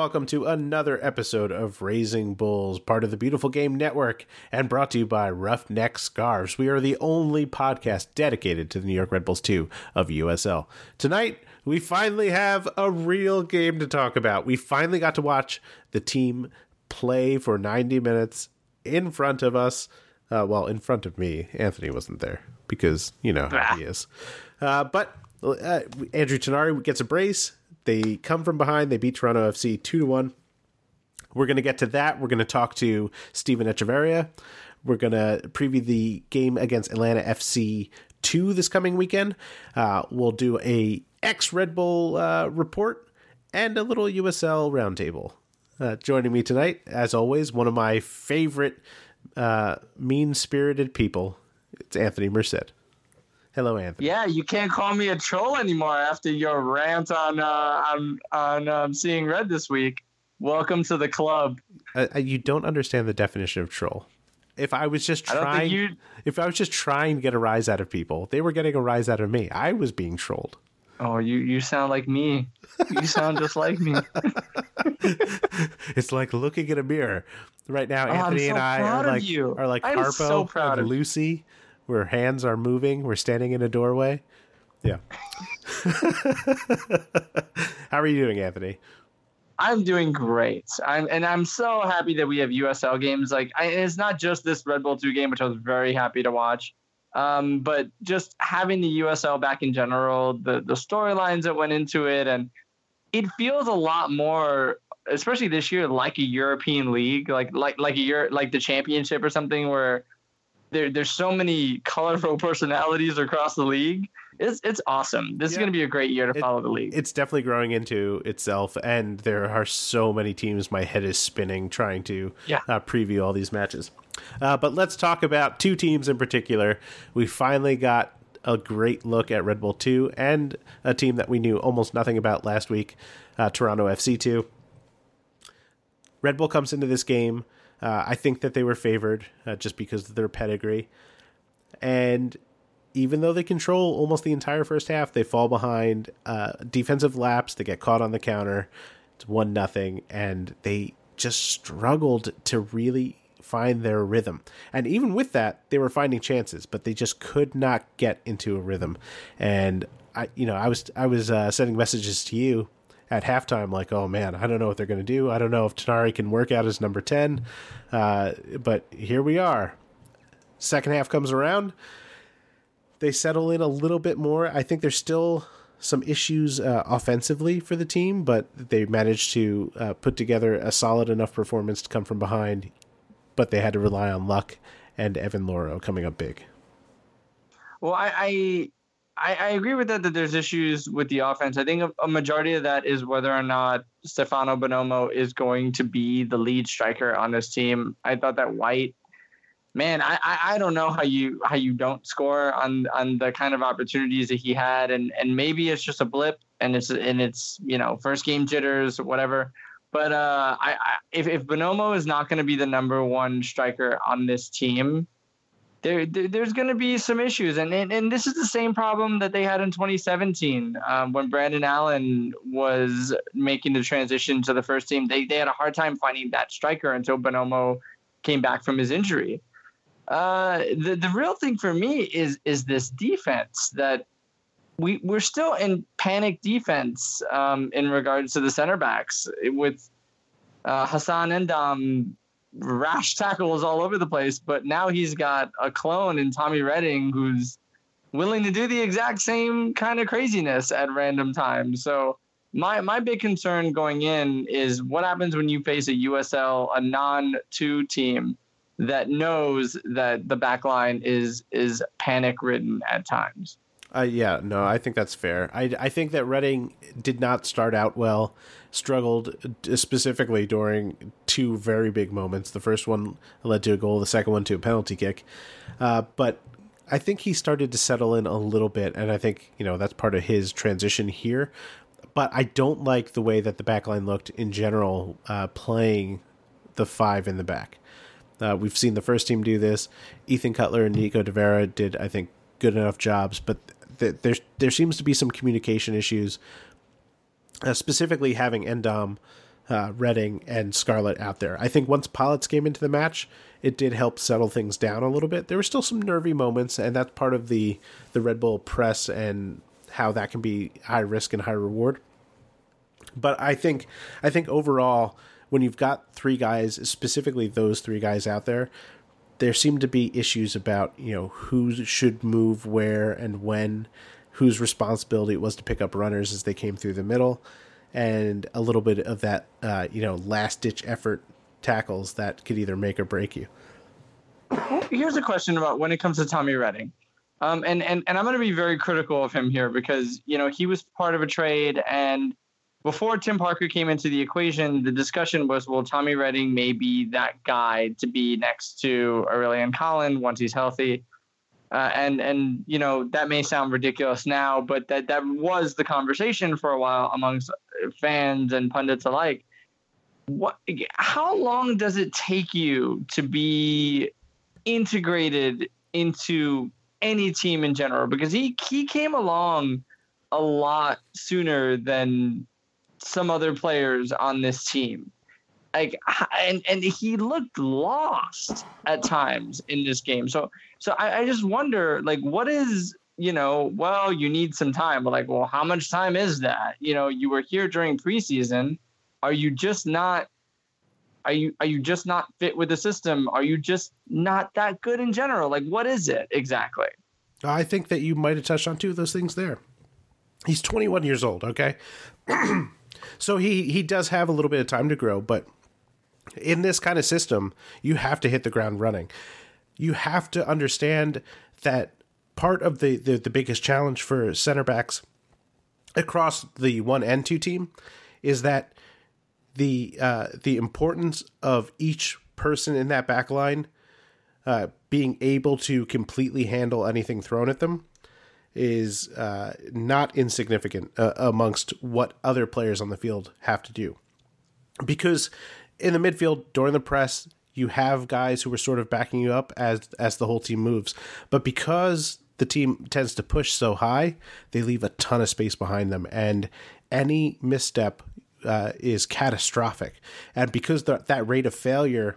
welcome to another episode of Raising Bulls, part of the Beautiful Game Network, and brought to you by Roughneck Scarves. We are the only podcast dedicated to the New York Red Bulls 2 of USL. Tonight, we finally have a real game to talk about. We finally got to watch the team play for 90 minutes in front of us. Uh, well, in front of me. Anthony wasn't there because, you know how he is. Uh, but uh, Andrew Tinari gets a brace. They come from behind. They beat Toronto FC two to one. We're going to get to that. We're going to talk to Stephen Echeverria. We're going to preview the game against Atlanta FC two this coming weekend. Uh, we'll do a ex Red Bull uh, report and a little USL roundtable. Uh, joining me tonight, as always, one of my favorite uh, mean spirited people. It's Anthony Merced. Hello, Anthony. Yeah, you can't call me a troll anymore after your rant on uh, on on um, seeing red this week. Welcome to the club. Uh, you don't understand the definition of troll. If I was just trying, if I was just trying to get a rise out of people, they were getting a rise out of me. I was being trolled. Oh, you you sound like me. You sound just like me. it's like looking in a mirror right now. Oh, Anthony so and I are like you. are like I'm Harpo so proud and Lucy where hands are moving. We're standing in a doorway. Yeah. How are you doing, Anthony? I'm doing great. I'm and I'm so happy that we have USL games. Like, I, it's not just this Red Bull two game, which I was very happy to watch. Um, but just having the USL back in general, the the storylines that went into it, and it feels a lot more, especially this year, like a European league, like like like a year like the championship or something, where there, there's so many colorful personalities across the league. It's it's awesome. This yeah. is going to be a great year to it, follow the league. It's definitely growing into itself, and there are so many teams. My head is spinning trying to yeah. uh, preview all these matches. Uh, but let's talk about two teams in particular. We finally got a great look at Red Bull 2 and a team that we knew almost nothing about last week, uh, Toronto FC 2. Red Bull comes into this game uh, I think that they were favored uh, just because of their pedigree. And even though they control almost the entire first half, they fall behind uh, defensive laps. They get caught on the counter. It's one nothing, and they just struggled to really find their rhythm. And even with that, they were finding chances, but they just could not get into a rhythm. And I, you know, I was I was uh, sending messages to you at halftime, like, oh man, I don't know what they're going to do. I don't know if Tinari can work out as number 10. Uh, but here we are. Second half comes around. They settle in a little bit more. I think there's still some issues uh, offensively for the team, but they managed to uh, put together a solid enough performance to come from behind. But they had to rely on luck and Evan Louro coming up big. Well, I, I I, I, agree with that that there's issues with the offense. I think a, a, majority of that is whether or not Stefano Bonomo is going to be the lead striker on this team. I thought that White, man, I, I, I don't know how you how you don't score on on the kind of opportunities that he had, and and maybe it's just a blip and it's and it's you know first game jitters or whatever. But uh, I, I if if Bonomo is not going to be the number one striker on this team, there, there there's going to be some issues, and, and and this is the same problem that they had in 2017 um, when Brandon Allen was making the transition to the first team. They they had a hard time finding that striker until Bonomo came back from his injury. Uh, the the real thing for me is is this defense that we we're still in panic defense um, in regards to the center backs with uh, Hassan Ndam rash tackles all over the place, but now he's got a clone in Tommy Redding who's willing to do the exact same kind of craziness at random times. So my my big concern going in is what happens when you face a USL, a non two team that knows that the back line is is panic ridden at times. Uh, yeah, no, I think that's fair. I, I think that Redding did not start out well, struggled uh, specifically during two very big moments. The first one led to a goal, the second one to a penalty kick. Uh, but I think he started to settle in a little bit, and I think, you know, that's part of his transition here. But I don't like the way that the back line looked in general, uh, playing the five in the back. Uh, we've seen the first team do this. Ethan Kutler and Nico De Vera did, I think, good enough jobs, but that there there seems to be some communication issues, uh, specifically having Ndam, uh, Redding and Scarlett out there. I think once Politz came into the match, it did help settle things down a little bit. There were still some nervy moments, and that's part of the the Red Bull press and how that can be high risk and high reward. But I think I think overall, when you've got three guys, specifically those three guys out there, there seem to be issues about you know who should move where and when, whose responsibility it was to pick up runners as they came through the middle, and a little bit of that uh, you know last ditch effort tackles that could either make or break you. Here's a question about when it comes to Tommy Redding. Um, and, and, and I'm going to be very critical of him here because, you know, he was part of a trade and before Tim Parker came into the equation, the discussion was, well, Tommy Redding may be that guy to be next to Aurelien Collin once he's healthy. Uh, and and you know that may sound ridiculous now, but that that was the conversation for a while amongst fans and pundits alike. What? How long does it take you to be integrated into any team in general? Because he he came along a lot sooner than some other players on this team. Like and and he looked lost at times in this game. So so I, I just wonder like what is you know, well, you need some time. But like, well, how much time is that? You know, you were here during preseason. Are you just not are you are you just not fit with the system? Are you just not that good in general? Like what is it exactly? I think that you might have touched on two of those things there. He's 21 years old, okay? So he he does have a little bit of time to grow, but in this kind of system, you have to hit the ground running. You have to understand that part of the, the, the biggest challenge for center backs across the one and two team is that the uh, the importance of each person in that back line uh, being able to completely handle anything thrown at them is uh, not insignificant uh, amongst what other players on the field have to do. Because in the midfield, during the press, you have guys who are sort of backing you up as as the whole team moves. But because the team tends to push so high, they leave a ton of space behind them, and any misstep uh, is catastrophic. And because the, that rate of failure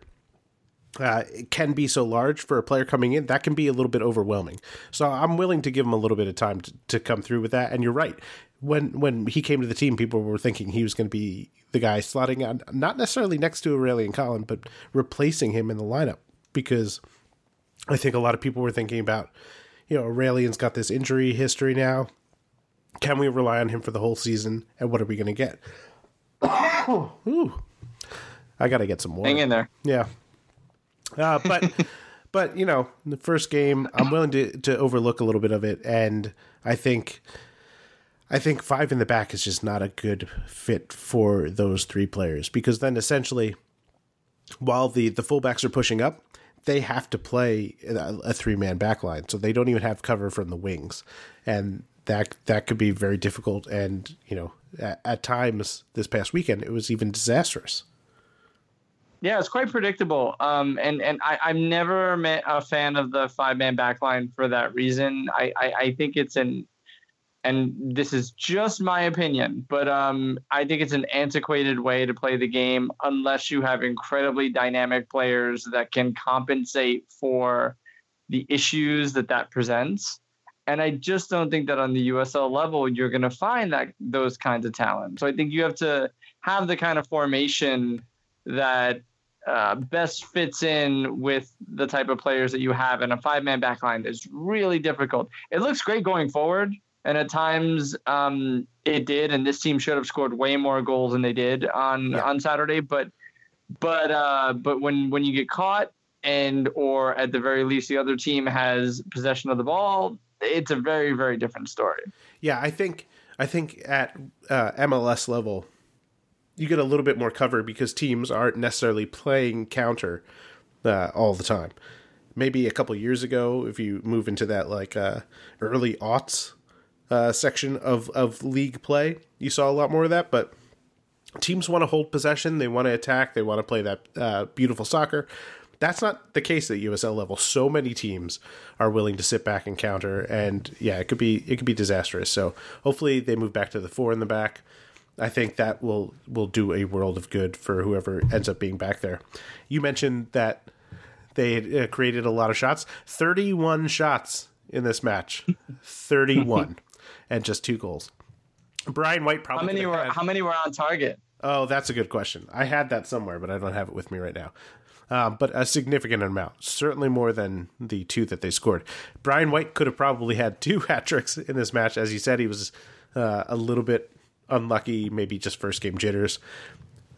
uh, can be so large for a player coming in, that can be a little bit overwhelming. So I'm willing to give him a little bit of time to, to come through with that. And you're right. When when he came to the team, people were thinking he was going to be the guy slotting on, not necessarily next to Aurelien Collin, but replacing him in the lineup. Because I think a lot of people were thinking about, you know, Aurelien's got this injury history now. Can we rely on him for the whole season? And what are we going to get? Ooh. I got to get some more. Hang in there. Yeah. Uh, but but you know, the first game, I'm willing to to overlook a little bit of it, and I think. I think five in the back is just not a good fit for those three players because then essentially, while the the fullbacks are pushing up, they have to play a, a three man back line, so they don't even have cover from the wings, and that that could be very difficult. And you know, at, at times this past weekend, it was even disastrous. Yeah, it's quite predictable. Um, and and I, I'm never a fan of the five man backline for that reason. I, I, I think it's an and this is just my opinion, but um, I think it's an antiquated way to play the game unless you have incredibly dynamic players that can compensate for the issues that that presents. And I just don't think that on the USL level you're going to find that those kinds of talent. So I think you have to have the kind of formation that uh, best fits in with the type of players that you have. And a five man backline is really difficult. It looks great going forward. And at times um, it did. And this team should have scored way more goals than they did on, yeah. on Saturday. But but uh, but when when you get caught and or at the very least the other team has possession of the ball, it's a very very different story. Yeah, I think I think at uh, MLS level, you get a little bit more cover because teams aren't necessarily playing counter uh, all the time. Maybe a couple years ago, if you move into that like uh, early aughts uh, section of of league play, you saw a lot more of that. But teams want to hold possession, they want to attack, they want to play that uh, beautiful soccer. That's not the case at USL level. So many teams are willing to sit back and counter, and yeah, it could be it could be disastrous. So hopefully they move back to the four in the back I think that will will do a world of good for whoever ends up being back there. You mentioned that they uh, created a lot of shots, thirty one shots in this match, thirty one, and just two goals. Brian White probably. How many were had, How many were on target? Oh, that's a good question. I had that somewhere, but I don't have it with me right now. Um, but a significant amount, certainly more than the two that they scored. Brian White could have probably had two hat tricks in this match. As you said, he was uh, a little bit unlucky, maybe just first game jitters.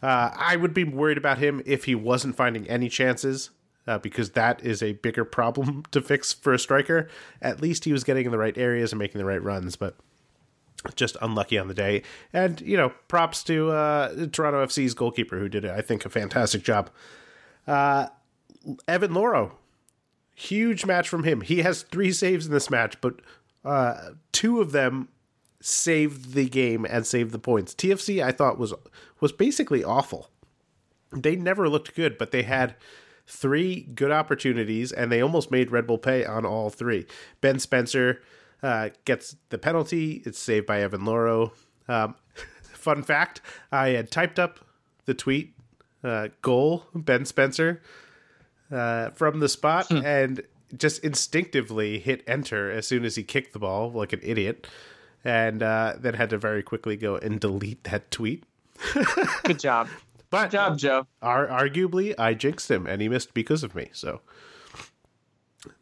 Uh, I would be worried about him if he wasn't finding any chances, uh, because that is a bigger problem to fix for a striker. At least he was getting in the right areas and making the right runs, but just unlucky on the day. And you know, props to uh, Toronto FC's goalkeeper who did, I think, a fantastic job. Uh, Evan Louro, huge match from him. He has three saves in this match, but uh, two of them saved the game and saved the points. TFC, I thought was was basically awful. They never looked good, but they had three good opportunities, and they almost made Red Bull pay on all three. Ben Spencer uh, gets the penalty. It's saved by Evan Louro. Um, fun fact: I had typed up the tweet uh, goal Ben Spencer uh, from the spot hmm. and just instinctively hit enter as soon as he kicked the ball like an idiot, and uh, then had to very quickly go and delete that tweet. Good job. But Good job, Joe. Ar- arguably, I jinxed him, and he missed because of me. So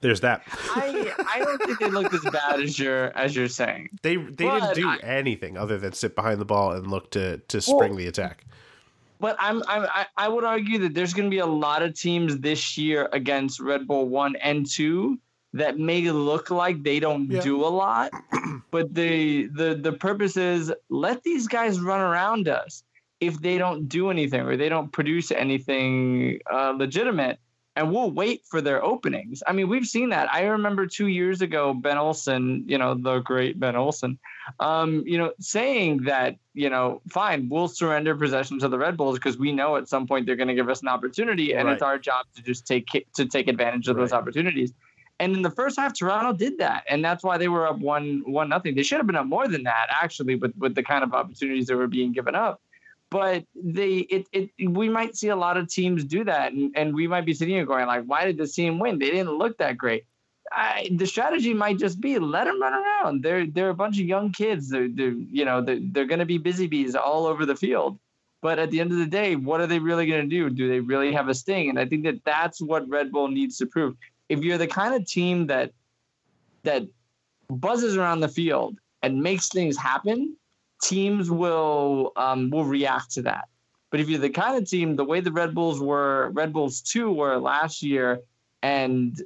there's that. I I don't think they looked as bad as you're as you're saying. They they but didn't do I, anything other than sit behind the ball and look to to spring well, the attack. But I'm, I'm I would argue that there's going to be a lot of teams this year against Red Bull One and Two that may look like they don't yeah. do a lot, but the the the purpose is let these guys run around us. If they don't do anything or they don't produce anything uh, legitimate, and we'll wait for their openings. I mean, we've seen that. I remember two years ago, Ben Olsen, you know, the great Ben Olsen, um, you know, saying that, you know, fine, we'll surrender possession to the Red Bulls because we know at some point they're going to give us an opportunity, and right. it's our job to just take to take advantage of right. those opportunities. And in the first half, Toronto did that, and that's why they were up one one nothing. They should have been up more than that, actually, with with the kind of opportunities that were being given up. But they it, it we might see a lot of teams do that. And, and we might be sitting here going like why did this team win? They didn't look that great. I, the strategy might just be let them run around. They're they're a bunch of young kids. They're, they're you know they're, they're going to be busy bees all over the field. But at the end of the day what are they really going to do? Do they really have a sting? And i think that that's what red bull needs to prove if you're the kind of team that that buzzes around the field and makes things happen teams will um, will react to that. But if you're the kind of team, the way the Red Bulls were, Red Bulls two were last year, and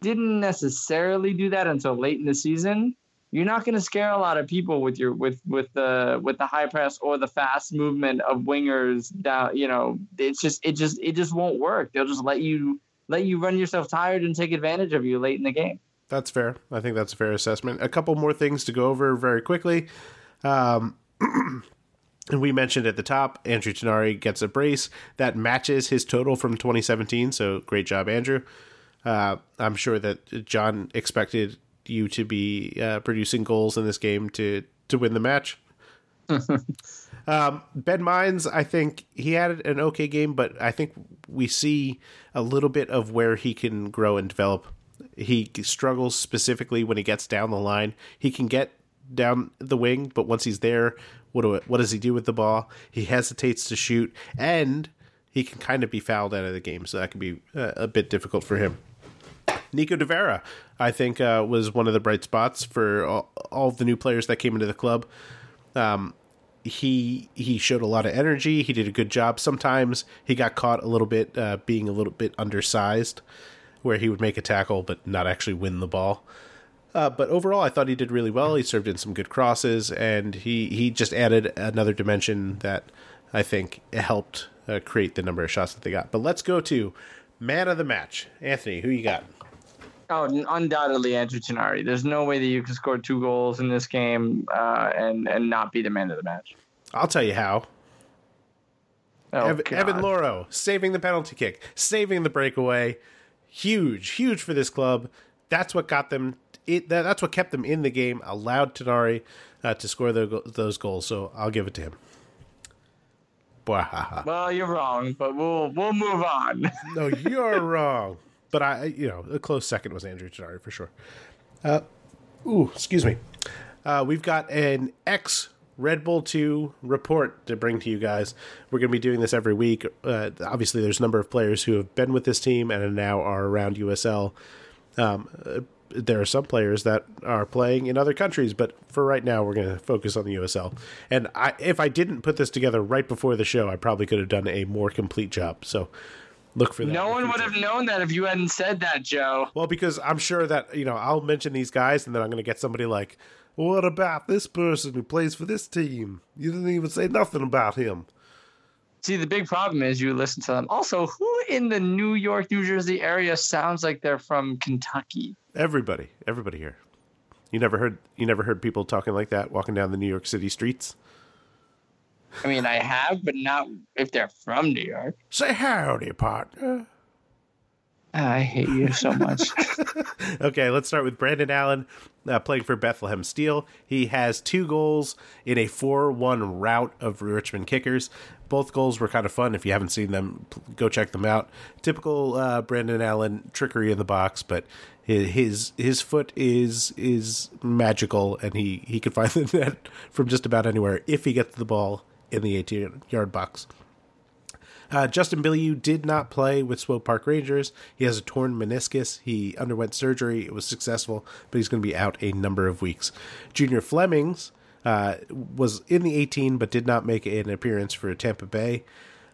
didn't necessarily do that until late in the season, you're not going to scare a lot of people with your with with the with the high press or the fast movement of wingers down. You know, it's just it just it just won't work. They'll just let you let you run yourself tired and take advantage of you late in the game. That's fair. I think that's a fair assessment. A couple more things to go over very quickly. Um, and we mentioned at the top, Andrew Tinari gets a brace that matches his total from 2017. So great job, Andrew. Uh, I'm sure that John expected you to be uh, producing goals in this game to to win the match. um, ben Mines, I think he had an okay game, but I think we see a little bit of where he can grow and develop. He struggles specifically when he gets down the line. He can get down the wing, but once he's there, what do what does he do with the ball? He hesitates to shoot, and he can kind of be fouled out of the game, so that can be uh, a bit difficult for him. Nico de Vera, I think, uh, was one of the bright spots for all, all the new players that came into the club. Um, he he showed a lot of energy. He did a good job. Sometimes he got caught a little bit uh, being a little bit undersized, where he would make a tackle but not actually win the ball. Uh, but overall, I thought he did really well. He served in some good crosses, and he, he just added another dimension that I think helped uh, create the number of shots that they got. But let's go to man of the match. Anthony, who you got? Oh, undoubtedly Andrew Tinari. There's no way that you can score two goals in this game uh, and and not be the man of the match. I'll tell you how. Oh, Evan, Evan Louro saving the penalty kick, saving the breakaway. Huge, huge for this club. That's what got them it that, that's what kept them in the game. Allowed Tinari uh, to score the, those goals. So I'll give it to him. Well, you're wrong, but we'll we'll move on. no, you're wrong. But I, you know, a close second was Andrew Tinari for sure. Uh, ooh, excuse me. Uh, we've got an ex Red Bull 2 report to bring to you guys. We're going to be doing this every week. Uh, obviously, there's a number of players who have been with this team and now are around USL. Um, uh, there are some players that are playing in other countries, but for right now, we're going to focus on the USL. And I, if I didn't put this together right before the show, I probably could have done a more complete job. So look for that. No one would have known that if you hadn't said that, Joe. Well, because I'm sure that you know I'll mention these guys, and then I'm going to get somebody like, "What about this person who plays for this team? You didn't even say nothing about him." See, the big problem is you listen to them. Also, who in the New York, New Jersey area sounds like they're from Kentucky? Everybody, everybody here. You never heard you never heard people talking like that walking down the New York City streets? I mean, I have, but not if they're from New York. Say howdy, partner. I hate you so much. okay, let's start with Brandon Allen uh, playing for Bethlehem Steel. He has two goals in a 4 1 rout of Richmond Kickers. Both goals were kind of fun. If you haven't seen them, go check them out. Typical uh, Brandon Allen trickery in the box, but his his foot is is magical, and he, he can find the net from just about anywhere if he gets the ball in the 18 yard box. Uh, Justin Bilyeu did not play with Swope Park Rangers. He has a torn meniscus. He underwent surgery. It was successful, but he's going to be out a number of weeks. Junior Flemings uh, was in the 18 but did not make an appearance for Tampa Bay.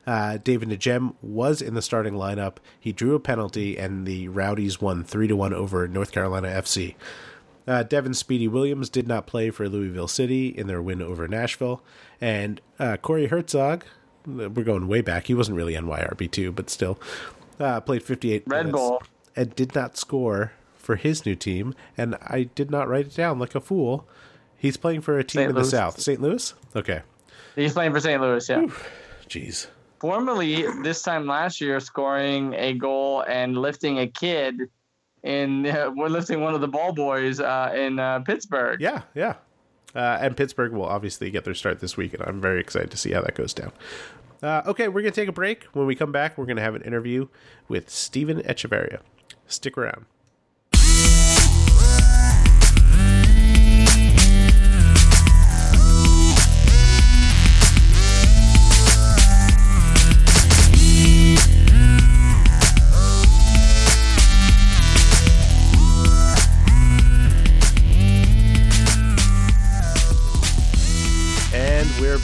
Uh, David Najem was in the starting lineup. He drew a penalty, and the Rowdies won 3 to 1 over North Carolina FC. Uh, Devon Speedy Williams did not play for Louisville City in their win over Nashville. And uh, Cory Hertzog, we're going way back. He wasn't really NYRB2, but still uh, played 58 Red minutes Bull. and did not score for his new team. And I did not write it down like a fool. He's playing for a team St. in Louis. the South. St. Louis? Okay. He's playing for St. Louis, yeah. Jeez. Formerly, this time last year, scoring a goal and lifting a kid in uh, we're lifting one of the ball boys uh, in uh, Pittsburgh. Yeah, yeah. Uh, and Pittsburgh will obviously get their start this week, and I'm very excited to see how that goes down. Uh, okay, we're going to take a break. When we come back, we're going to have an interview with Steven Echeverria. Stick around.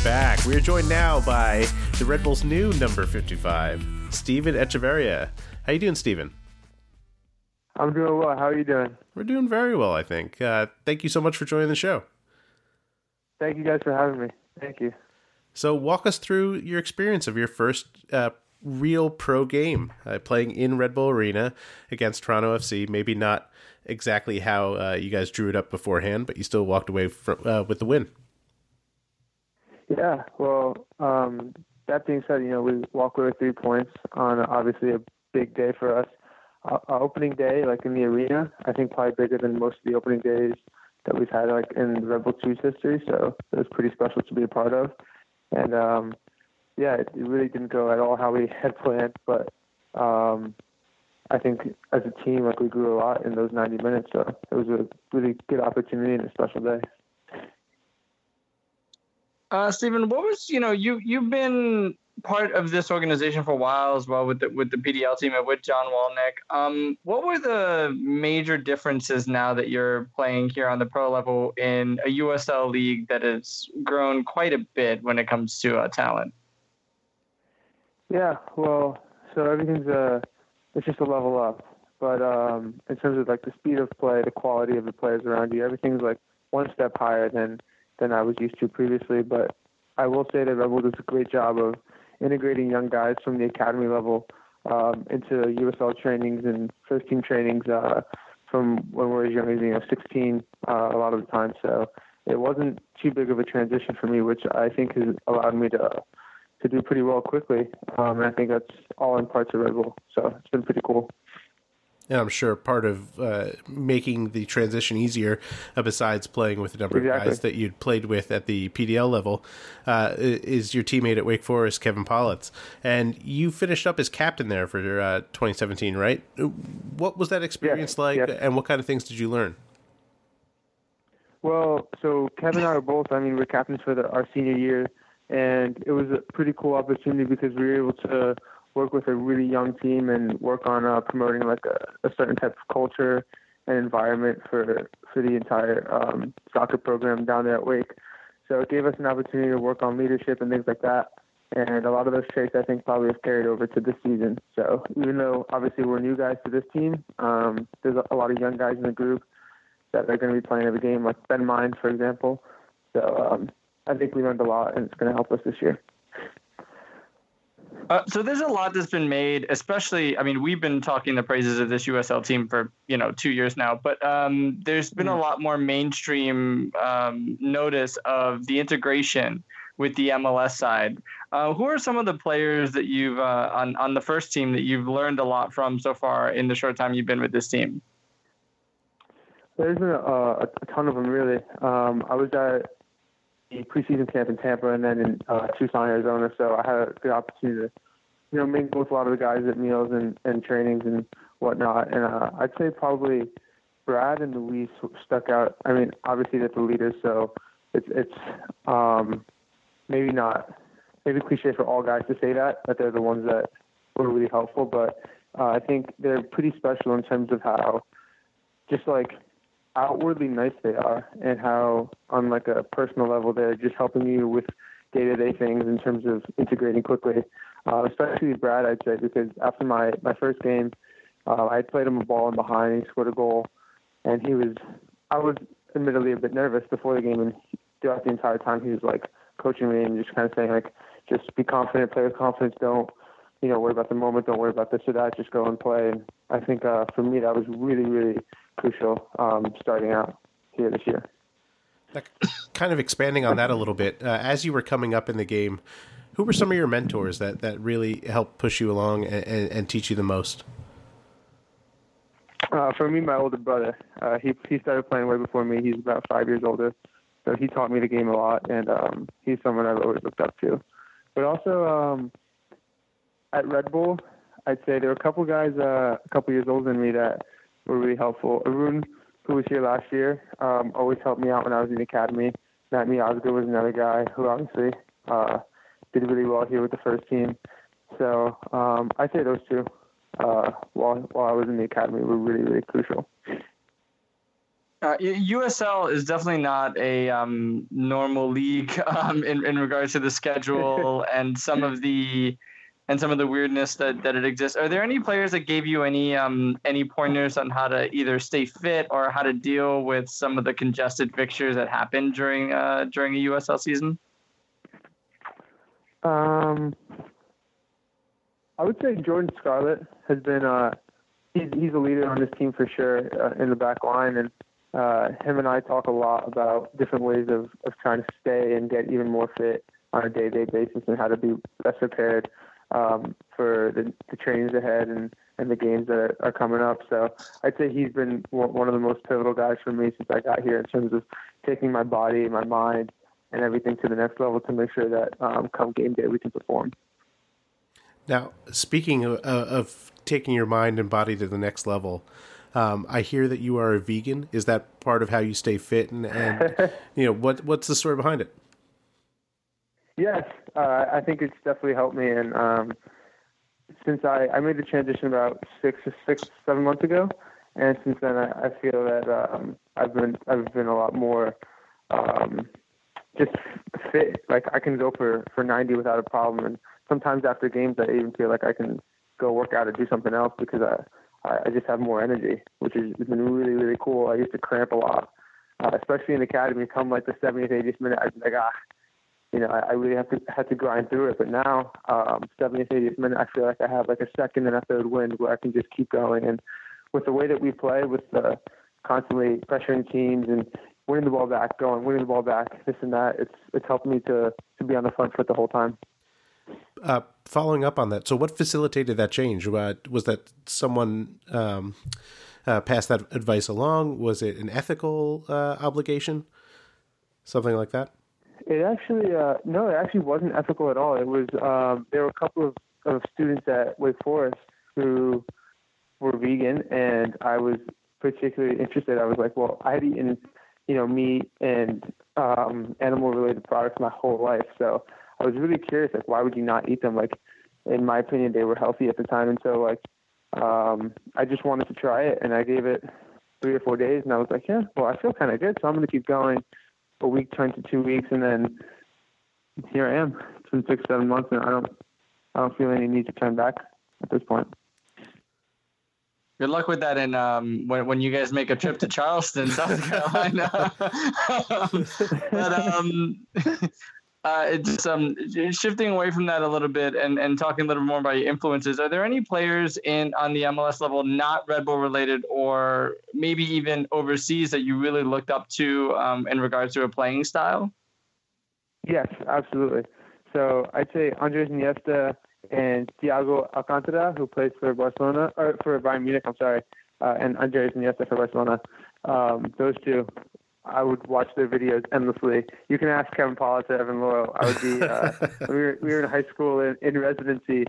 Back. We are joined now by the Red Bulls' new number 55, Steven Echeverria. How you doing, Steven? I'm doing well. How are you doing? We're doing very well, I think. Uh, thank you so much for joining the show. Thank you guys for having me. Thank you. So, walk us through your experience of your first uh, real pro game, uh, playing in Red Bull Arena against Toronto FC. Maybe not exactly how uh, you guys drew it up beforehand, but you still walked away from, uh, with the win. Yeah, well, um, that being said, you know, we walk away with three points on obviously a big day for us. Uh, our opening day, like in the arena, I think probably bigger than most of the opening days that we've had like in Red Bull 2's history. So it was pretty special to be a part of. And um, yeah, it, it really didn't go at all how we had planned, but um, I think as a team, like we grew a lot in those 90 minutes. So it was a really good opportunity and a special day. Uh, Stephen, what was you know you you've been part of this organization for a while as well with the with the PDL team and with John Wolyniec. Um, what were the major differences now that you're playing here on the pro level in a USL league that has grown quite a bit when it comes to uh, talent? Yeah, well, so everything's a uh, it's just a level up. But um, in terms of like the speed of play, the quality of the players around you, everything's like one step higher than than I was used to previously. But I will say that Rebel does a great job of integrating young guys from the academy level um, into USL trainings and first team trainings uh, from when we're as young as you know 16 uh, a lot of the time. So it wasn't too big of a transition for me, which I think has allowed me to to do pretty well quickly. Um, and I think that's all in parts of Red Bull. So it's been pretty cool. And I'm sure part of uh, making the transition easier, uh, besides playing with a number exactly. of guys that you'd played with at the PDL level, uh, is your teammate at Wake Forest, Kevin Politz. And you finished up as captain there for uh, 2017, right? What was that experience yes, like, yes. and what kind of things did you learn? Well, so Kevin and I were both, I mean, we're captains for the, our senior year, and it was a pretty cool opportunity because we were able to work with a really young team and work on uh, promoting like a, a certain type of culture and environment for for the entire um, soccer program down there at Wake. So it gave us an opportunity to work on leadership and things like that. And a lot of those traits I think probably have carried over to this season. So even though obviously we're new guys to this team, um, there's a lot of young guys in the group that are going to be playing every game, like Ben Mines, for example. So um, I think we learned a lot, and it's going to help us this year. Uh, so there's a lot that's been made, especially. I mean, we've been talking the praises of this USL team for you know two years now, but um, there's been a lot more mainstream um, notice of the integration with the MLS side. Uh, who are some of the players that you've uh, on on the first team that you've learned a lot from so far in the short time you've been with this team? There's been a, a ton of them really. Um, I was at the preseason camp in Tampa and then in uh, Tucson, Arizona. So I had a good opportunity to, you know, mingle with a lot of the guys at meals and, and trainings and whatnot. And uh, I'd say probably Brad and Luis stuck out. I mean, obviously they're the leaders, so it's it's um, maybe not maybe cliche for all guys to say that that they're the ones that were really helpful, but uh, I think they're pretty special in terms of how just like outwardly nice they are and how on like a personal level they're just helping you with day-to-day things in terms of integrating quickly. Uh, especially brad i'd say because after my my first game uh, i played him a ball in behind he scored a goal and he was i was admittedly a bit nervous before the game and throughout the entire time he was like coaching me and just kind of saying like just be confident play with confidence don't you know worry about the moment don't worry about this or that just go and play. And i think uh, for me that was really really crucial um, starting out here this year. kind of expanding on that a little bit, uh, as you were coming up in the game, who were some of your mentors that, that really helped push you along and, and, and teach you the most? Uh, for me, my older brother. Uh, he he started playing way before me. He's about five years older, so he taught me the game a lot, and um, he's someone I've always looked up to. But also um, at Red Bull, I'd say there were a couple guys uh, a couple years older than me that were really helpful. Arun, who was here last year, um, always helped me out when I was in the academy. Matt Miazga was another guy who obviously uh, did really well here with the first team. So um, I'd say those two, uh, while while I was in the academy, were really really crucial. Uh, USL is definitely not a um, normal league um, in in regards to the schedule and some of the and some of the weirdness that, that it exists. Are there any players that gave you any um, any pointers on how to either stay fit or how to deal with some of the congested fixtures that happen during uh, during a USL season? Um, I would say Jordan Scarlett has been uh, he's he's a leader on this team for sure uh, in the back line, and uh, him and I talk a lot about different ways of of trying to stay and get even more fit on a day to day basis and how to be best prepared um, for the, the trainings ahead and, and the games that are, coming up. So I'd say he's been one of the most pivotal guys for me since I got here in terms of taking my body, my mind, and everything to the next level to make sure that um, come game day we can perform. Now, speaking of, of, taking your mind and body to the next level, um, I hear that you are a vegan. Is that part of how you stay fit? And, and you know what what's the story behind it? Yes, uh, I think it's definitely helped me. And um, since I, I made the transition about six or six seven months ago, and since then I, I feel that um, I've been I've been a lot more um, just fit. Like I can go for for 90 without a problem. And sometimes after games, I even feel like I can go work out or do something else because I I just have more energy, which has been really really cool. I used to cramp a lot, uh, especially in academy. Come like the 70th, 80th minute, I'd be like ah you know, I, I really have to had to grind through it. But now, um, 70th, 80th minute, I feel like I have like a second and a third wind where I can just keep going. And with the way that we play, with the constantly pressuring teams and winning the ball back, going, winning the ball back, this and that, it's it's helped me to to be on the front foot the whole time. uh, following up on that, so what facilitated that change? Uh, was that someone um, uh, passed that advice along? Was it an ethical uh, obligation? Something like that? It actually, uh, no, it actually wasn't ethical at all. It was, um, there were a couple of, of students at Wake Forest who were vegan, and I was particularly interested. I was like, well, I had eaten, you know, meat and um, animal-related products my whole life, so I was really curious, like, why would you not eat them? Like, in my opinion, they were healthy at the time, and so like, um, I just wanted to try it, and I gave it three or four days, and I was like, yeah, well, I feel kind of good, so I'm to keep going. A week turned to two weeks, and then here I am. It's been six, seven months, and I don't, I don't feel any need to turn back at this point. Good luck with that, and um, when when you guys make a trip to Charleston, South Carolina. but um, uh, it's um shifting away from that a little bit and, and talking a little more about your influences. Are there any players in on the MLS level not Red Bull related or maybe even overseas that you really looked up to um, in regards to a playing style? Yes, absolutely. So I'd say Andres Iniesta and Thiago Alcantara, who plays for Barcelona or for Bayern Munich. I'm sorry, uh, and Andres Iniesta for Barcelona. Um, those two I would watch their videos endlessly. You can ask Kevin Politz or Evan Louro. I would be. Uh, we were we were in high school in, in residency.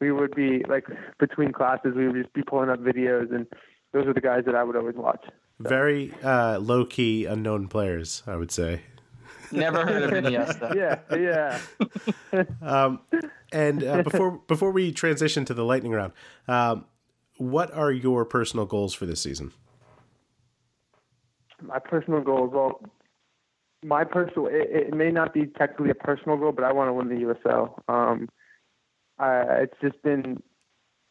We would be like between classes. We would just be pulling up videos, and those are the guys that I would always watch. So. Very uh, low key, unknown players. I would say. Never heard of Iniesta. yeah, yeah. um, and uh, before before we transition to the lightning round, um, what are your personal goals for this season? My personal goals. Well, my personal it, it, may not be technically a personal goal, but I want to win the USL. Um, I, it's just been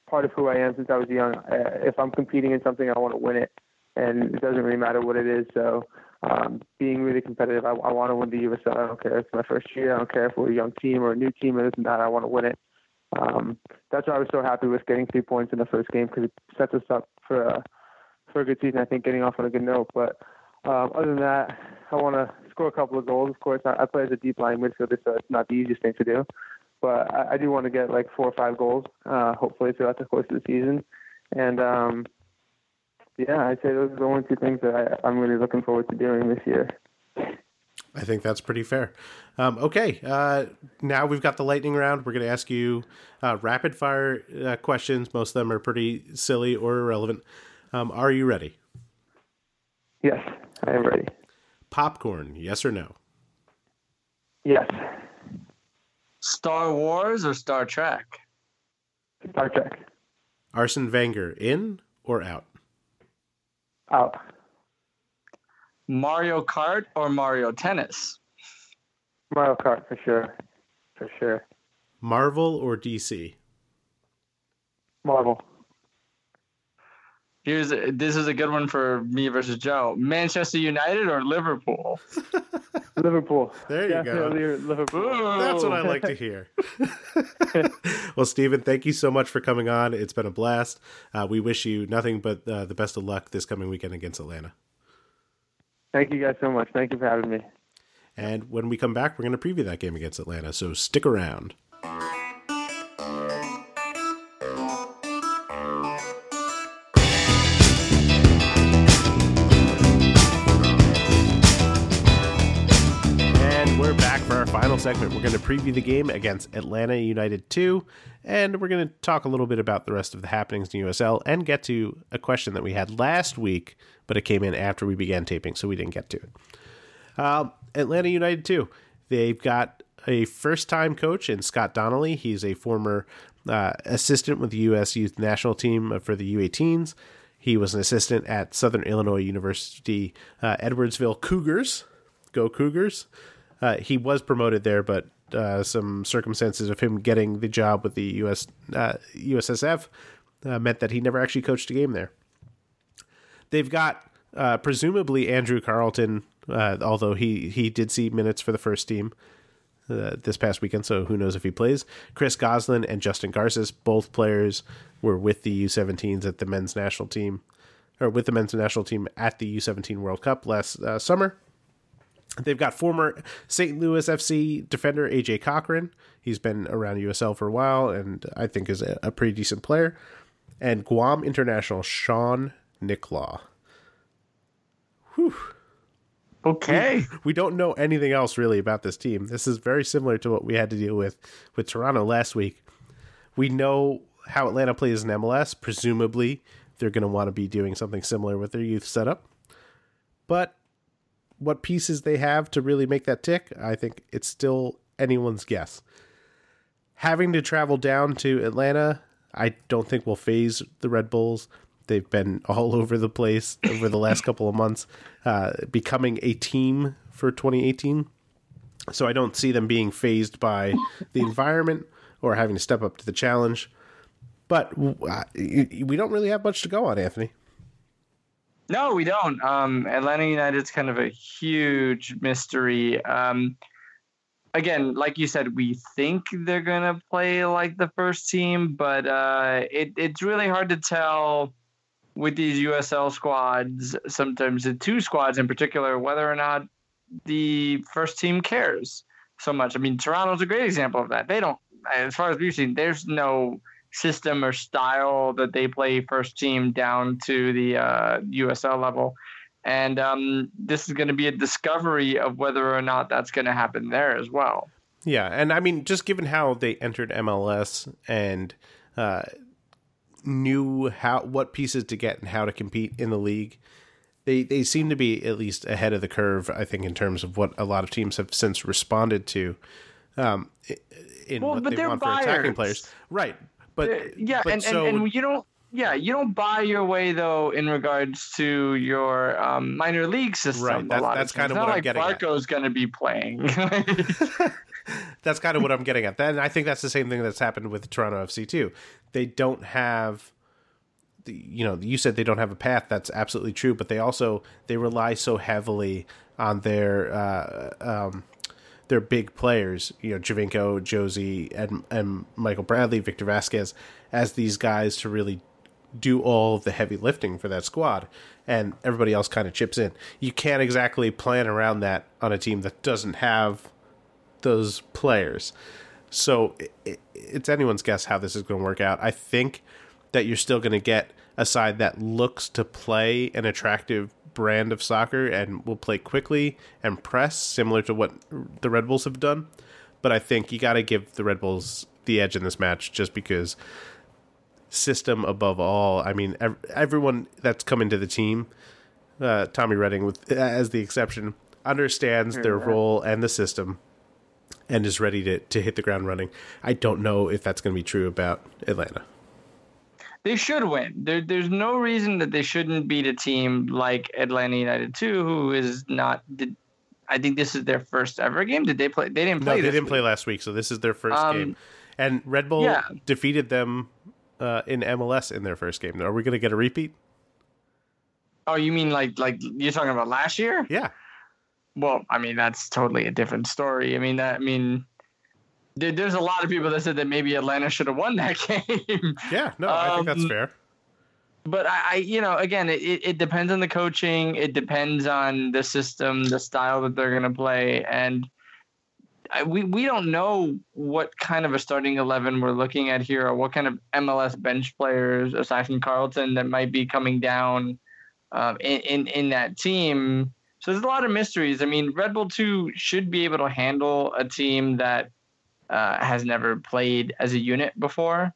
part of who I am since I was young. Uh, if I'm competing in something, I want to win it, and it doesn't really matter what it is. So, um, being really competitive, I, I want to win the USL. I don't care if it's my first year. I don't care if we're a young team or a new team or this and that. I want to win it. Um, that's why I was so happy with getting three points in the first game because it sets us up for a for a good season. I think getting off on a good note, but um, other than that, I want to score a couple of goals. Of course, I, I play as a deep line midfielder, so it's not the easiest thing to do. But I, I do want to get like four or five goals, uh, hopefully throughout the course of the season. And um, yeah, I'd say those are the only two things that I, I'm really looking forward to doing this year. I think that's pretty fair. Um, okay, uh, now we've got the lightning round. We're going to ask you uh, rapid fire uh, questions. Most of them are pretty silly or irrelevant. Um, are you ready? Yes. I am ready. Popcorn, yes or no? Yes. Star Wars or Star Trek? Star Trek. Arsene Wenger, in or out? Out. Mario Kart or Mario Tennis? Mario Kart for sure. For sure. Marvel or DC? Marvel. Here's a, this is a good one for me versus Joe. Manchester United or Liverpool? Liverpool. There you Definitely go. Liverpool. That's what I like to hear. well, Stephen, thank you so much for coming on. It's been a blast. Uh, we wish you nothing but uh, the best of luck this coming weekend against Atlanta. Thank you guys so much. Thank you for having me. And when we come back, we're going to preview that game against Atlanta. So stick around. Segment, we're going to preview the game against Atlanta United 2, and we're going to talk a little bit about the rest of the happenings in USL and get to a question that we had last week, but it came in after we began taping, so we didn't get to it. Uh, Atlanta United 2, they've got a first time coach in Scott Donnelly. He's a former uh, assistant with the U.S. Youth National Team for the U18s. He was an assistant at Southern Illinois University uh, Edwardsville Cougars. Go Cougars. Uh, he was promoted there, but uh, some circumstances of him getting the job with the US uh, USSF uh, meant that he never actually coached a game there. They've got uh, presumably Andrew Carleton, uh, although he he did see minutes for the first team. this past weekend, so who knows if he plays? Chris Goslin and Justin Garces, both players, were with the U17s at the men's national team, or with the men's national team at the U17 World Cup last summer They've got former St. Louis FC defender AJ Cochran. He's been around USL for a while and I think is a, a pretty decent player. And Guam international Shawn Nicklaw. Whew. Okay. We, we, don't know anything else really about this team. This is very similar to what we had to deal with with Toronto last week. We know how Atlanta plays in MLS. Presumably, they're going to want to be doing something similar with their youth setup. But what pieces they have to really make that tick, I think it's still anyone's guess. Having to travel down to Atlanta, I don't think will phase the Red Bulls. They've been all over the place over the last couple of months, uh, becoming a team for 2018. So I don't see them being phased by the environment or having to step up to the challenge. But uh, we don't really have much to go on, Anthony. No, we don't. Um, Atlanta United's kind of a huge mystery. Um, again, like you said, we think they're gonna play like the first team, but uh, it, it's really hard to tell with these USL squads. Sometimes the two squads in particular, whether or not the first team cares so much. I mean, Toronto's a great example of that. They don't, as far as we've seen, there's no system or style that they play first team down to the uh, USL level. And um, this is going to be a discovery of whether or not that's going to happen there as well. Yeah, and I mean, just given how they entered MLS and uh, knew how what pieces to get and how to compete in the league, they they seem to be at least ahead of the curve. I think in terms of what a lot of teams have since responded to. Um, in well, what they want buyers. for attacking players, right? But uh, yeah, but and, so, and, and you don't yeah, you don't buy your way though in regards to your um, minor league system. Right, that's, that's kind of what I'm like getting Barco's going to be playing. that's kind of what I'm getting at. Then I think that's the same thing that's happened with Toronto FC too. They don't have the, you know, you said they don't have a path. That's absolutely true, but they also they rely so heavily on their uh, um, their big players, you know, Giovinco, Jozy, and and Michael Bradley, Victor Vázquez, as these guys to really do all the heavy lifting for that squad, and everybody else kind of chips in. You can't exactly plan around that on a team that doesn't have those players. So it, it's anyone's guess how this is going to work out. I think that you're still going to get a side that looks to play an attractive brand of soccer and will play quickly and press, similar to what the Red Bulls have done. But I think you got to give the Red Bulls the edge in this match just because system above all. I mean, ev- everyone that's come into the team, uh, Tommy Redding, with as the exception, understands their role and the system and is ready to, to hit the ground running. I don't know if that's going to be true about Atlanta they should win. There, there's no reason that they shouldn't beat a team like Atlanta United 2, who is not. Did, I think this is their first ever game. Did they play? They didn't play. No, they didn't week. play last week, so this is their first um, game. And Red Bull yeah. defeated them uh, in MLS in their first game. Are we going to get a repeat? Oh, you mean like like you're talking about last year? Yeah. Well, I mean that's totally a different story. I mean that I mean there's a lot of people that said that maybe Atlanta should have won that game. Yeah, no, I think that's um, fair. But I, I, you know, again, it, it depends on the coaching. It depends on the system, the style that they're going to play, and I, we we don't know what kind of a starting eleven we're looking at here, or what kind of MLS bench players aside from Carleton that might be coming down uh, in, in in that team. So there's a lot of mysteries. I mean, Red Bull Two should be able to handle a team that uh, has never played as a unit before,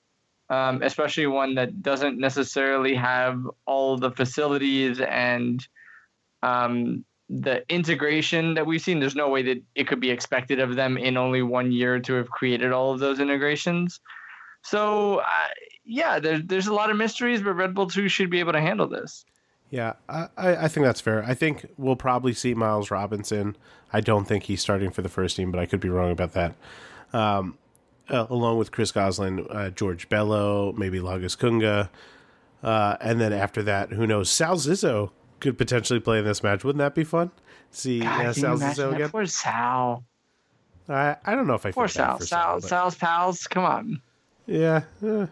um, especially one that doesn't necessarily have all the facilities and um, the integration that we've seen. There's no way that it could be expected of them in only one year to have created all of those integrations. So, uh, yeah, there's there's a lot of mysteries, but Red Bull 2 should be able to handle this. Yeah, I, I think that's fair. I think we'll probably see Miles Robinson. I don't think he's starting for the first team, but I could be wrong about that um, uh, along with Chris Goslin, uh, George Bello, maybe Lagos Kunga. Uh, and then after that, who knows? Sal Zizzo could potentially play in this match. Wouldn't that be fun? See God, uh, Sal Zizzo again? Poor Sal. I I don't know if I poor Sal. Sal, Sal Sal's pals. Come on. Yeah.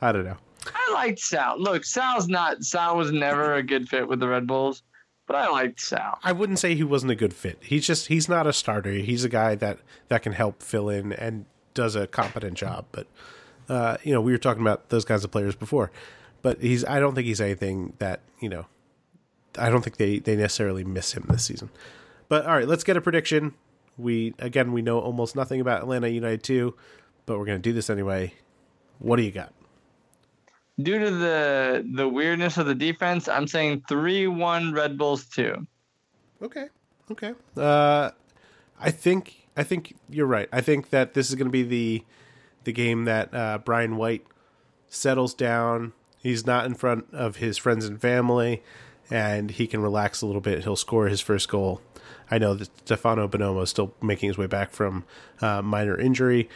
I don't know. I liked Sal. Look, Sal's not. Sal was never a good fit with the Red Bulls, but I liked Sal. I wouldn't say he wasn't a good fit. He's just he's not a starter. He's a guy that that can help fill in and does a competent job. But uh, you know, we were talking about those kinds of players before. But he's I don't think he's anything that you know. I don't think they they necessarily miss him this season. But all right, let's get a prediction. We again we know almost nothing about Atlanta United 2, but we're going to do this anyway. What do you got? Due to the the weirdness of the defense, I'm saying 3-1 Red Bulls 2. Okay. Okay. Uh I think I think you're right. I think that this is going to be the the game that uh, Brian White settles down. He's not in front of his friends and family, and he can relax a little bit. He'll score his first goal. I know that Stefano Bonomo is still making his way back from uh, minor injury,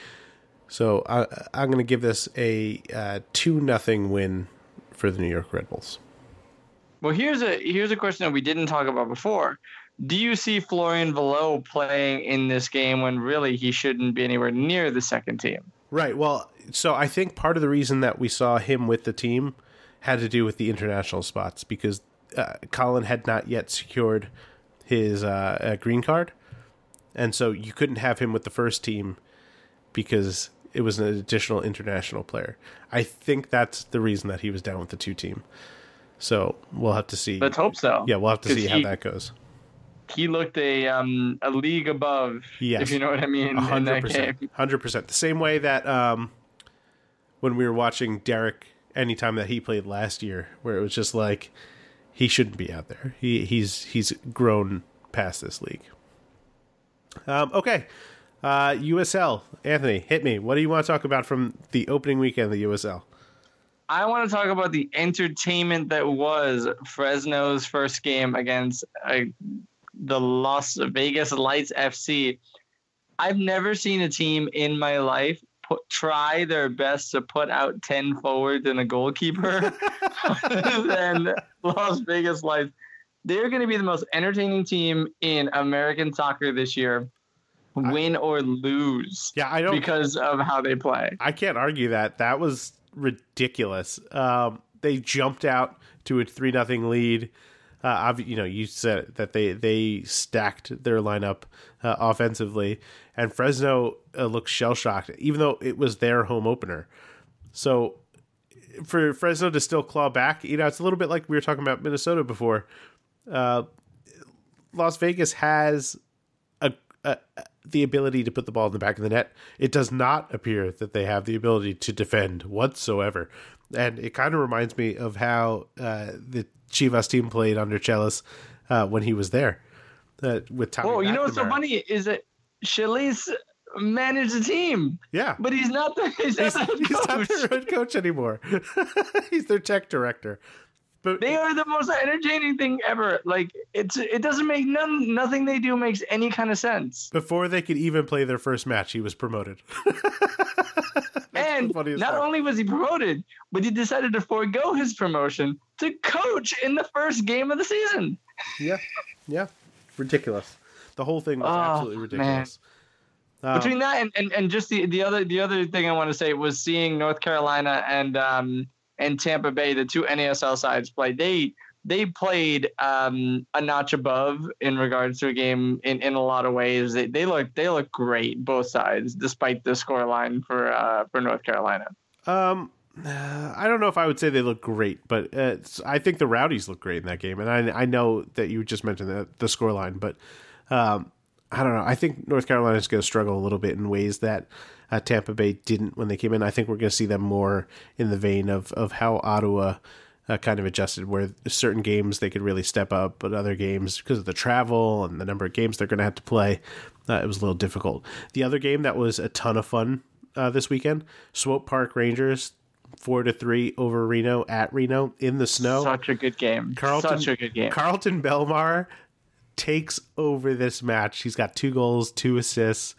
so I, am going to give this a uh, two nothing win for the New York Red Bulls. Well, here's a here's a question that we didn't talk about before. Do you see Florian Valot playing in this game when really he shouldn't be anywhere near the second team? Right. Well, so I think part of the reason that we saw him with the team had to do with the international spots because uh, Collin had not yet secured his uh, green card, and so you couldn't have him with the first team because it was an additional international player. I think that's the reason that he was down with the two team. So we'll have to see. Let's hope so. Yeah, we'll have to see he, how that goes. He looked a um a league above. Yes. if you know what I mean. Hundred percent. Hundred percent. The same way that um when we were watching Derrick anytime that he played last year, where it was just like he shouldn't be out there. He he's he's grown past this league. Um, okay, uh, USL. Anthony, hit me. What do you want to talk about from the opening weekend of the USL? I want to talk about the entertainment that was Fresno's first game against uh, the Las Vegas Lights FC. I've never seen a team in my life put, try their best to put out 10 forwards and a goalkeeper than Las Vegas Lights. They're going to be the most entertaining team in American soccer this year win I, or lose. Yeah, I don't because of how they play. I can't argue that. That was ridiculous. Um, they jumped out to a three nothing lead. Uh, you know, you said that they they stacked their lineup uh, offensively, and Fresno uh, looked shell shocked, even though it was their home opener. So for Fresno to still claw back, you know, it's a little bit like we were talking about Minnesota before. Uh, Las Vegas has a, a, the ability to put the ball in the back of the net. It does not appear that they have the ability to defend whatsoever, and it kind of reminds me of how uh, the Chivas team played under Chelis uh, when he was there uh, with Tommy. Oh, you know what's so funny is that Chelis managed the team. Yeah, but he's not the he's, he's, not, the he's not their head coach anymore. he's their tech director. But they are the most entertaining thing ever. Like it's it doesn't make none nothing they do makes any kind of sense. Before they could even play their first match, he was promoted. and not only was he promoted, but he decided to forego his promotion to coach in the first game of the season. Yeah, yeah, ridiculous. The whole thing was oh, absolutely ridiculous. Um, Between that and, and, and just the, the other the other thing I want to say was seeing North Carolina and um, and Tampa Bay, the two NASL sides play. They they played um, a notch above in regards to a game in, in a lot of ways. They they look they look great both sides, despite the score line for uh, for North Carolina. Um, I don't know if I would say they look great, but I think the Rowdies look great in that game. And I I know that you just mentioned the the score line, but um, I don't know. I think North Carolina is going to struggle a little bit in ways that uh, Tampa Bay didn't when they came in. I think we're going to see them more in the vein of of how Ottawa. Uh, kind of adjusted where certain games they could really step up, but other games because of the travel and the number of games they're going to have to play, uh, it was a little difficult. The other game that was a ton of fun uh, this weekend, Swope Park Rangers four to three over Reno at Reno in the snow. Such a good game. Kharlton, Such a good game. Kharlton Belmar takes over this match. He's got two goals, two assists.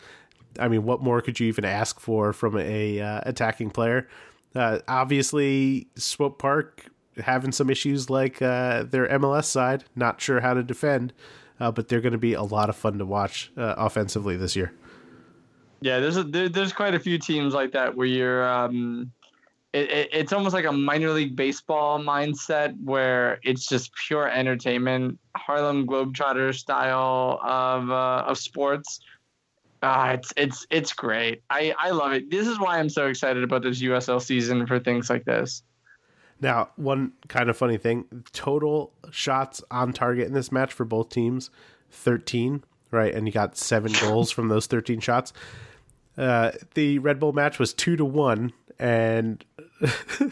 I mean, what more could you even ask for from a uh, attacking player? Uh, obviously, Swope Park having some issues like uh, their MLS side, not sure how to defend, uh, but they're going to be a lot of fun to watch uh, offensively this year. Yeah, there's a, there, there's quite a few teams like that where you're um, it, it, it's almost like a minor league baseball mindset where it's just pure entertainment, Harlem Globetrotter style of uh, of sports. Uh, it's it's it's great. I I love it. This is why I'm so excited about this USL season for things like this. Now, one kind of funny thing: total shots on target in this match for both teams, thirteen. Right, and you got seven goals from those thirteen shots. Uh, the Red Bull match was two to one, and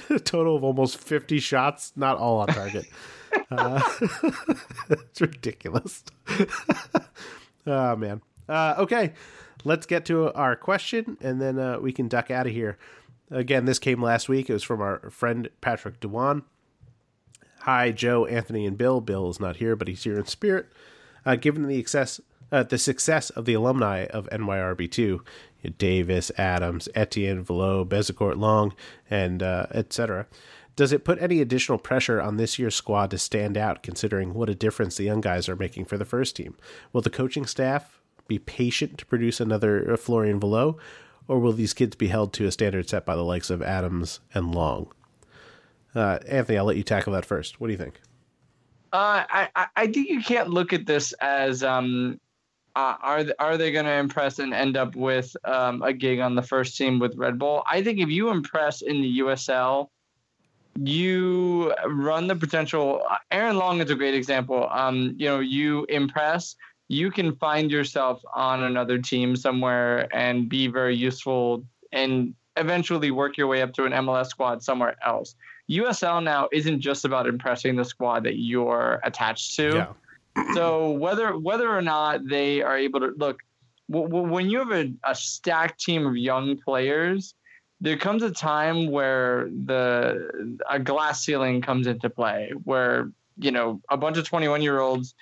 a total of almost 50 shots, not all on target. uh, it's ridiculous. oh, man. Uh, okay, let's get to our question, and then uh, we can duck out of here. Again, this came last week. It was from our friend Patrick Dewan. Hi, Joe, Anthony, and Bill. Bill is not here, but he's here in spirit. Uh, given the excess, uh, the success of the alumni of NYRB2, Davis, Adams, Etienne, Valot, Bezecourt, Long, and uh, etc. Does it put any additional pressure on this year's squad to stand out, considering what a difference the young guys are making for the first team? Will the coaching staff be patient to produce another Florian Valot, or will these kids be held to a standard set by the likes of Adams and Long? Uh, Anthony, I'll let you tackle that first. What do you think? Uh, I I think you can't look at this as um, uh, are are they going to impress and end up with um, a gig on the first team with Red Bull? I think if you impress in the USL, you run the potential. Uh, Aaron Long is a great example. Um, you know, you impress, you can find yourself on another team somewhere and be very useful and eventually work your way up to an MLS squad somewhere else. USL now isn't just about impressing the squad that you're attached to. Yeah so whether whether or not they are able to look w- when you have a, a stacked team of young players there comes a time where the a glass ceiling comes into play where you know a bunch of 21 year olds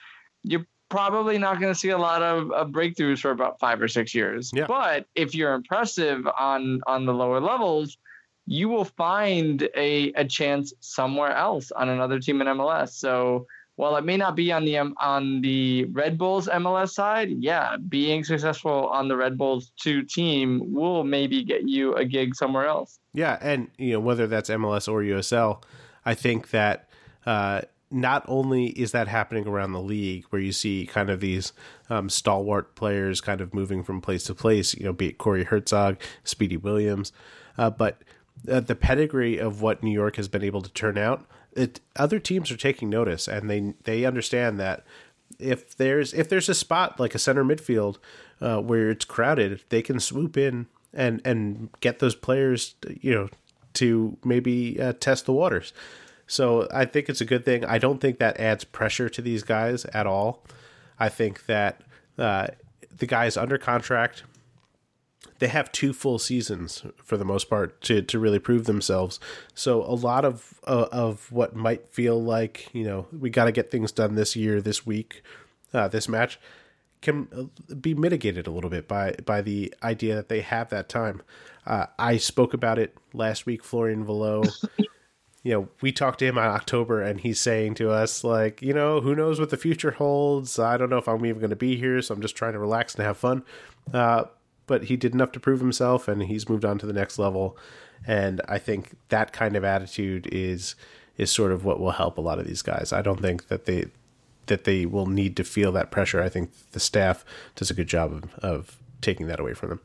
you're probably not going to see a lot of, of, breakthroughs for about five or six years yeah. but if you're impressive on on the lower levels you will find a, a chance somewhere else on another team in mls so while it may not be on the on the Red Bulls MLS side, yeah, being successful on the Red Bulls two team will maybe get you a gig somewhere else. Yeah, and you know whether that's MLS or USL, I think that uh, not only is that happening around the league, where you see kind of these um, stalwart players kind of moving from place to place, you know, be it Cory Hertzog, Speedy Williams, uh, but uh, the pedigree of what New York has been able to turn out it, other teams are taking notice and they they understand that if there's if there's a spot like a center midfield uh, where it's crowded, they can swoop in and and get those players, you know, to maybe uh, test the waters. So I think it's a good thing. I don't think that adds pressure to these guys at all. I think that uh, the guys under contract they have two full seasons for the most part to, to really prove themselves. So a lot of uh, of what might feel like you know we got to get things done this year, this week, uh, this match can uh, be mitigated a little bit by by the idea that they have that time. Uh, I spoke about it last week. Florian Valot. you know, we talked to him in October, and he's saying to us like, you know, who knows what the future holds? I don't know if I'm even going to be here, so I'm just trying to relax and have fun. Uh, but he did enough to prove himself and he's moved on to the next level. And I think that kind of attitude is is sort of what will help a lot of these guys. I don't think that they that they will need to feel that pressure. I think the staff does a good job of, of taking that away from them.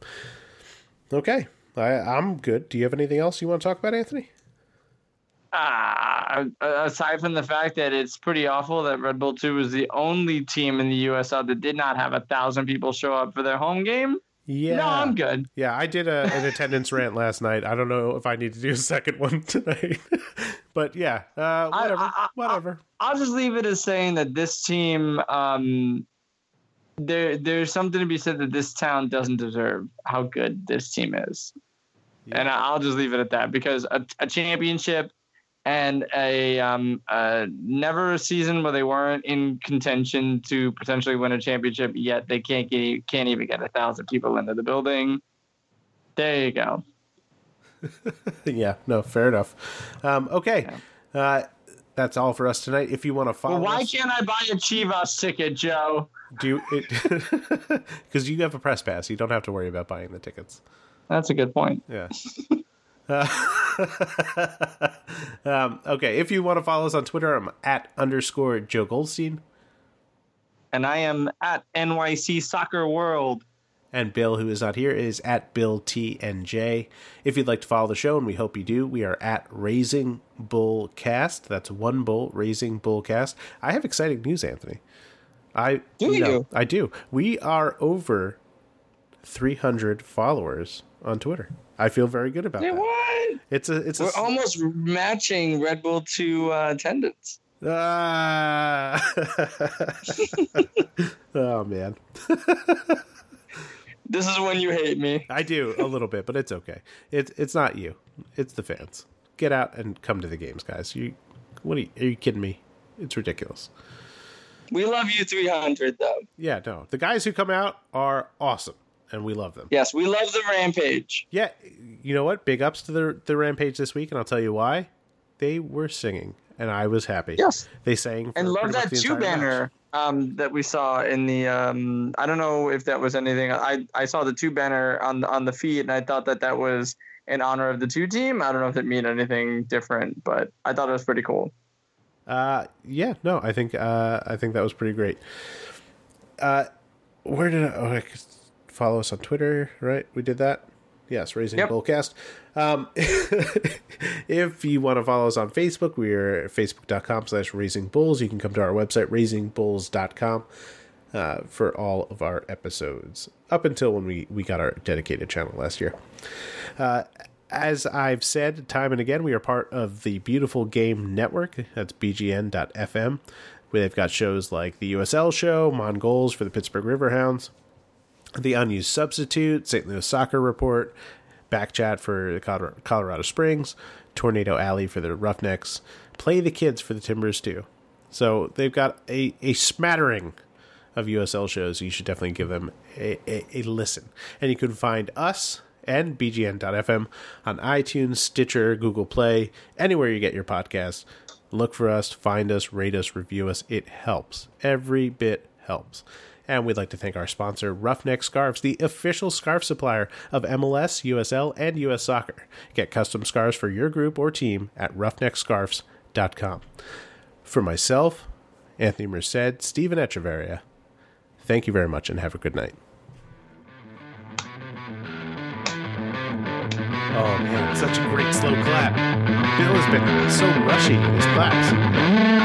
Okay, I, I'm good. Do you have anything else you want to talk about, Anthony? Uh, aside from the fact that it's pretty awful that Red Bull 2 was the only team in the USL that did not have a thousand people show up for their home game, yeah. No, I'm good. Yeah, I did a, an attendance rant last night. I don't know if I need to do a second one tonight. but yeah, uh, whatever. I, I, whatever. I'll just leave it as saying that this team, um, there, there's something to be said that this town doesn't deserve how good this team is. Yeah. And I'll just leave it at that because a, a championship and a um, uh, never a season where they weren't in contention to potentially win a championship. Yet they can't get can't even get a thousand people into the building. There you go. yeah, no, fair enough. Um, okay, yeah. uh, that's all for us tonight. If you want to follow, well, why us, can't I buy a Chivas ticket, Joe? Do it because you have a press pass. You don't have to worry about buying the tickets. That's a good point. Yeah. Uh, um, okay, if you want to follow us on Twitter, I'm at underscore Joe Goldstein. And I am at NYC Soccer World. And Bill, who is not here, is at Bill TNJ. If you'd like to follow the show, and we hope you do, we are at Raising Bull Cast. That's one bull, Raising Bull Cast. I have exciting news, Anthony. I do you? Know, I do. We are over 300 followers on Twitter. I feel very good about that. What? It's a it's We're a, almost matching Red Bull to uh, attendance. Ah. oh man. this is when you hate me. I do a little bit, but it's okay. It's it's not you. It's the fans. Get out and come to the games, guys. You what are you, are you kidding me? It's ridiculous. We love you 300 though. Yeah, no. The guys who come out are awesome and we love them. Yes, we love the Rampage. Yeah, you know what? Big ups to the the Rampage this week and I'll tell you why. They were singing and I was happy. Yes. They sang And love that two banner um, that we saw in the um, I don't know if that was anything. I I saw the two banner on the, on the feed and I thought that that was in honor of the two team. I don't know if it meant anything different, but I thought it was pretty cool. Uh, yeah, no, I think uh, I think that was pretty great. Uh, where did I? Oh, I follow us on Twitter, right? We did that. Yes, Raising yep. Bullcast. Um, if you want to follow us on Facebook, we are facebook.com slash raising bulls. You can come to our website, raisingbulls.com, uh, for all of our episodes up until when we, we got our dedicated channel last year. Uh, as I've said time and again, we are part of the Beautiful Game Network. That's bgn.fm. Where they've got shows like the USL show, Mongols for the Pittsburgh Riverhounds, the Unused Substitute, St. Louis Soccer Report, Backchat for Colorado Springs, Tornado Alley for the Roughnecks, Play the Kids for the Timbers too. So they've got a, a smattering of USL shows. You should definitely give them a, a, a listen. And you can find us and bgn.fm on iTunes, Stitcher, Google Play, anywhere you get your podcasts. Look for us, find us, rate us, review us. It helps. Every bit helps. And we'd like to thank our sponsor, Roughneck Scarves, the official scarf supplier of MLS, USL, and US Soccer. Get custom scarves for your group or team at roughneckscarves.com. For myself, Anthony Merced, Stephen Echeverria, thank you very much and have a good night. Oh man, such a great slow clap. Bill has been so rushy in his claps.